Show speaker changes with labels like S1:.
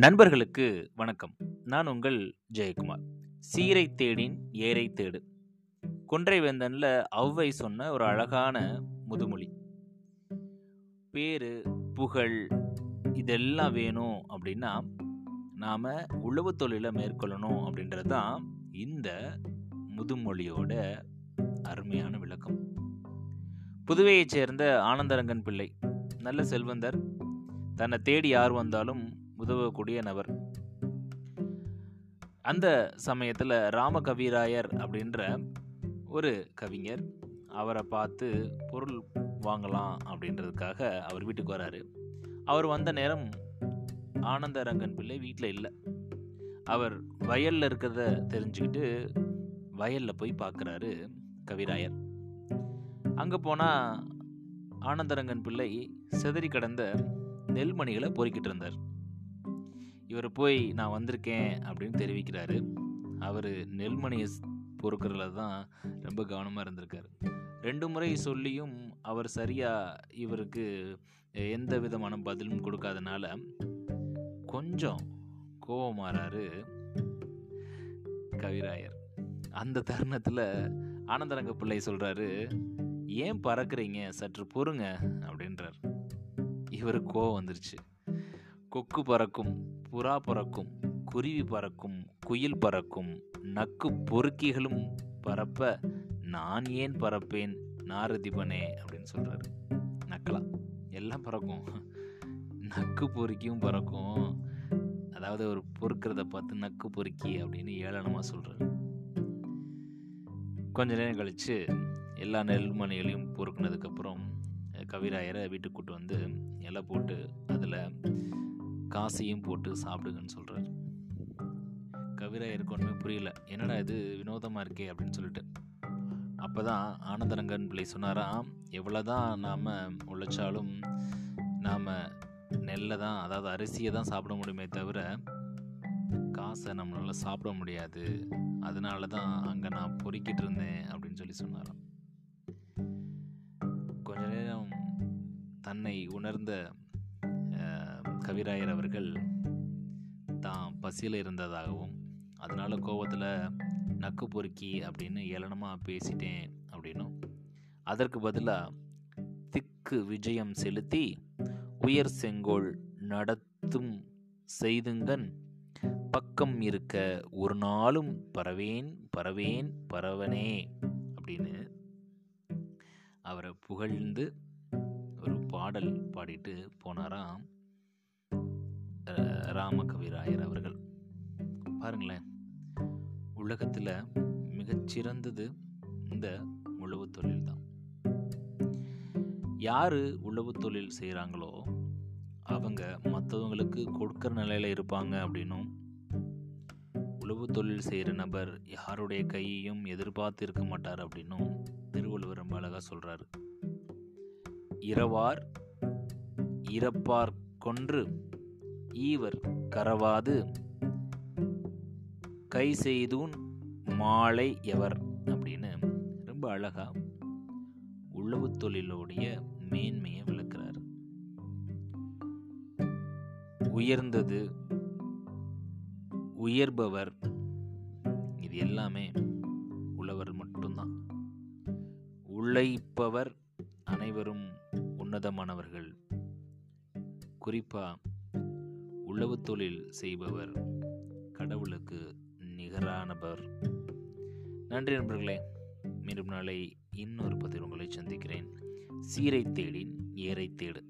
S1: நண்பர்களுக்கு வணக்கம். நான் உங்கள் ஜெயக்குமார். சீரை தேடின் ஏரை தேடு. கொன்றை வேந்தனில் ஔவை சொன்ன ஒரு அழகான முதுமொழி. பேரு புகழ் இதெல்லாம் வேணும் அப்படின்னா நாம் உழவு தொழிலை மேற்கொள்ளணும் அப்படின்றது தான் இந்த முதுமொழியோட அருமையான விளக்கம். புதுவையைச் சேர்ந்த ஆனந்தரங்கன் பிள்ளை நல்ல செல்வந்தர். தன்னை தேடி யார் வந்தாலும் உதவக்கூடிய நபர். அந்த சமயத்தில் ராமகவிராயர் அப்படின்ற ஒரு கவிஞர் அவரை பார்த்து பொருள் வாங்கலாம் அப்படின்றதுக்காக அவர் வீட்டுக்கு வராரு. அவர் வந்த நேரம் ஆனந்தரங்கன் பிள்ளை வீட்டில் இல்லை. அவர் வயலில் இருக்கிறத தெரிஞ்சுக்கிட்டு வயலில் போய் பார்க்குறாரு கவிராயர். அங்கே போனால் ஆனந்தரங்கன் பிள்ளை செதறி கடந்த நெல்மணிகளை பொறிக்கிட்டு இருந்தார். இவர் போய் நான் வந்திருக்கேன் அப்படின்னு தெரிவிக்கிறாரு. அவர் நெல்மணியை பொறுக்கிறதுல தான் ரொம்ப கவனமாக இருந்திருக்காரு. ரெண்டு முறை சொல்லியும் அவர் சரியாக இவருக்கு எந்த விதமான பதிலும் கொடுக்காதனால கொஞ்சம் கோபமாறாரு கவிராயர். அந்த தருணத்தில் ஆனந்தரங்க பிள்ளை சொல்கிறாரு ஏன் பறக்குறீங்க? சற்று பொறுங்க அப்படின்றார். இவருக்கு கோவம் வந்துருச்சு. கொக்கு பறக்கும் புறா பறக்கும் குருவி பறக்கும் குயில் பறக்கும் நக்கு பொறுக்கிகளும் பறப்ப நான் ஏன் பறப்பேன் நாரதிபனே அப்படின்னு சொல்கிறாரு நக்கலாம். எல்லாம் பறக்கும். நக்கு பொறுக்கியும் பறக்கும். அதாவது ஒரு பொறுக்கிறத பார்த்து நக்கு பொறுக்கி அப்படின்னு ஏளனமாக சொல்கிறாரு கொஞ்ச நேரம் கழித்து எல்லா நெல்மணிகளையும் பொறுக்குனதுக்கப்புறம் கவிராயரை வீட்டுக்கு கூட்டு வந்து இலை போட்டு அதில் காசையும் போட்டு சாப்பிடுங்கன்னு சொல்கிறார் கவிராயருக்கு ஒன்றுமே புரியல. என்னடா இது வினோதமாக இருக்கே அப்படின்னு சொல்லிட்டு. அப்போ தான் ஆனந்தரங்கன் பிள்ளை சொன்னாராம் எவ்வளோ தான் நாம் உழைச்சாலும் நாம் நெல்லை தான் அதாவது அரிசியை தான் சாப்பிட முடியுமே தவிர காசை நம்மளால் சாப்பிட முடியாது. அதனால தான் அங்கே நான் பொறிக்கிட்டு இருந்தேன் அப்படின்னு சொல்லி சொன்னாராம். கொஞ்ச நேரம் தன்னை உணர்ந்த கவிராயர் அவர்கள் தான் பசியில் இருந்ததாகவும் அதனால் கோவத்தில் நக்கு பொறுக்கி அப்படின்னு ஏளனமாக பேசிட்டேன் அப்படின்னும். அதற்கு பதிலாக திக்கு விஜயம் செலுத்தி உயர் செங்கோல் நடத்தும் செய்துங்கன் பக்கம் இருக்க ஒரு நாளும் பறவேன் பறவேன் பறவனே அப்படின்னு அவரை புகழ்ந்து ஒரு பாடல் பாடிட்டு போனாராம். ராமகவிராயர் அவர்கள். பாருங்களேன் உலகத்தில் மிகச்சிறந்தது இந்த உழவு தொழில் தான் யார் உழவு தொழில் செய்கிறாங்களோ அவங்க மற்றவங்களுக்கு கொடுக்குற நிலையில் இருப்பாங்க அப்படின்னும் உழவு தொழில் செய்கிற நபர் யாருடைய கையையும் எதிர்பார்த்து இருக்க மாட்டார் அப்படின்னும் திருவள்ளுவர் ரொம்ப அழகாக சொல்கிறாரு இரவார் இறப்பார் கொன்று ஈவர் கரவாது. கை செய்தூன் மாலை எவர் அப்படின்னு ரொம்ப அழகா உழவு தொழிலோடைய மேன்மையை விளக்குறார். உயர்ந்தது உயர்பவர் இது எல்லாமே உழவர் மட்டும்தான். உழைப்பவர் அனைவரும் உன்னதமானவர்கள். குறிப்பாக உழவு தொழில் செய்பவர் கடவுளுக்கு நிகரானவர். நன்றி நண்பர்களே மீண்டும் நாளை இன்னொரு பதிவு உங்களை சந்திக்கிறேன். சீரை தேடின் ஏரை தேடு.